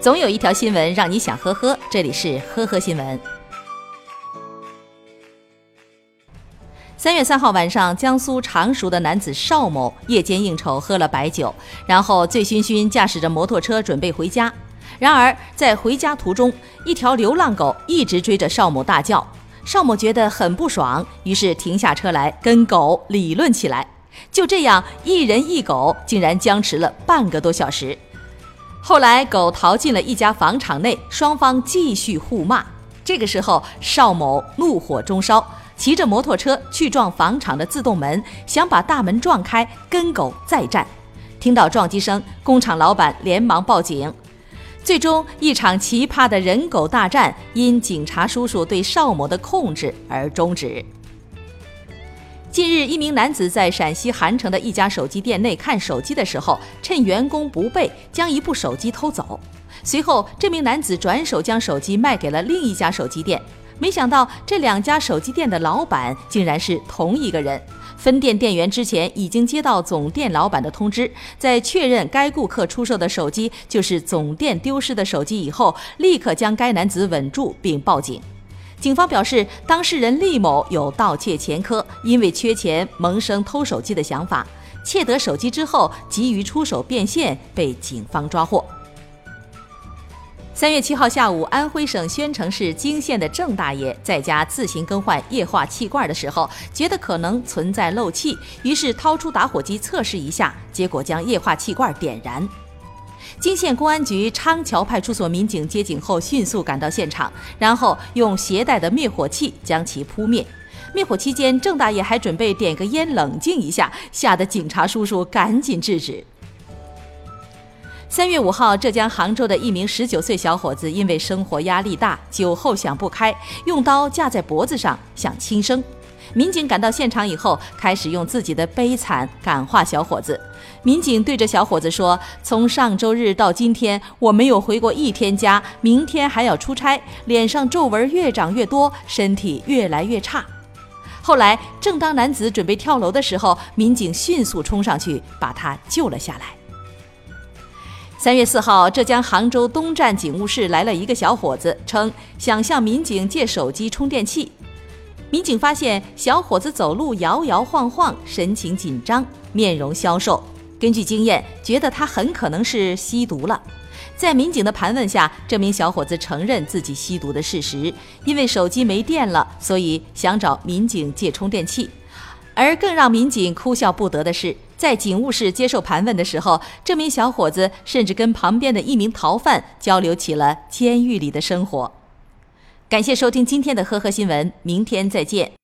总有一条新闻让你想呵呵，这里是呵呵新闻。三月三号晚上，江苏常熟的男子邵某夜间应酬喝了白酒，然后醉醺醺驾驶着摩托车准备回家。然而在回家途中，一条流浪狗一直追着邵某大叫，邵某觉得很不爽，于是停下车来跟狗理论起来。就这样，一人一狗竟然僵持了半个多小时。后来，狗逃进了一家房场内，双方继续互骂。这个时候，邵某怒火中烧，骑着摩托车去撞房场的自动门，想把大门撞开，跟狗再战。听到撞击声，工厂老板连忙报警。最终，一场奇葩的人狗大战因警察叔叔对邵某的控制而终止。近日，一名男子在陕西韩城的一家手机店内看手机的时候，趁员工不备，将一部手机偷走。随后，这名男子转手将手机卖给了另一家手机店。没想到，这两家手机店的老板竟然是同一个人。分店店员之前已经接到总店老板的通知，在确认该顾客出售的手机就是总店丢失的手机以后，立刻将该男子稳住并报警。警方表示，当事人厉某有盗窃前科，因为缺钱萌生偷手机的想法，窃得手机之后急于出手变现，被警方抓获。三月七号下午，安徽省宣城市泾县的郑大爷在家自行更换液化气罐的时候，觉得可能存在漏气，于是掏出打火机测试一下，结果将液化气罐点燃。泾县公安局昌桥派出所民警接警后迅速赶到现场，然后用携带的灭火器将其扑灭。灭火期间，郑大爷还准备点个烟冷静一下，吓得警察叔叔赶紧制止。三月五号，浙江杭州的一名十九岁小伙子因为生活压力大，酒后想不开，用刀架在脖子上想轻生。民警赶到现场以后，开始用自己的悲惨感化小伙子。民警对着小伙子说：“从上周日到今天，我没有回过一天家，明天还要出差，脸上皱纹越长越多，身体越来越差。”后来，正当男子准备跳楼的时候，民警迅速冲上去把他救了下来。三月四号，浙江杭州东站警务室来了一个小伙子，称想向民警借手机充电器。民警发现小伙子走路摇摇晃晃，神情紧张，面容消瘦。根据经验，觉得他很可能是吸毒了。在民警的盘问下，这名小伙子承认自己吸毒的事实，因为手机没电了，所以想找民警借充电器。而更让民警哭笑不得的是，在警务室接受盘问的时候，这名小伙子甚至跟旁边的一名逃犯交流起了监狱里的生活。感谢收听今天的呵呵新闻，明天再见。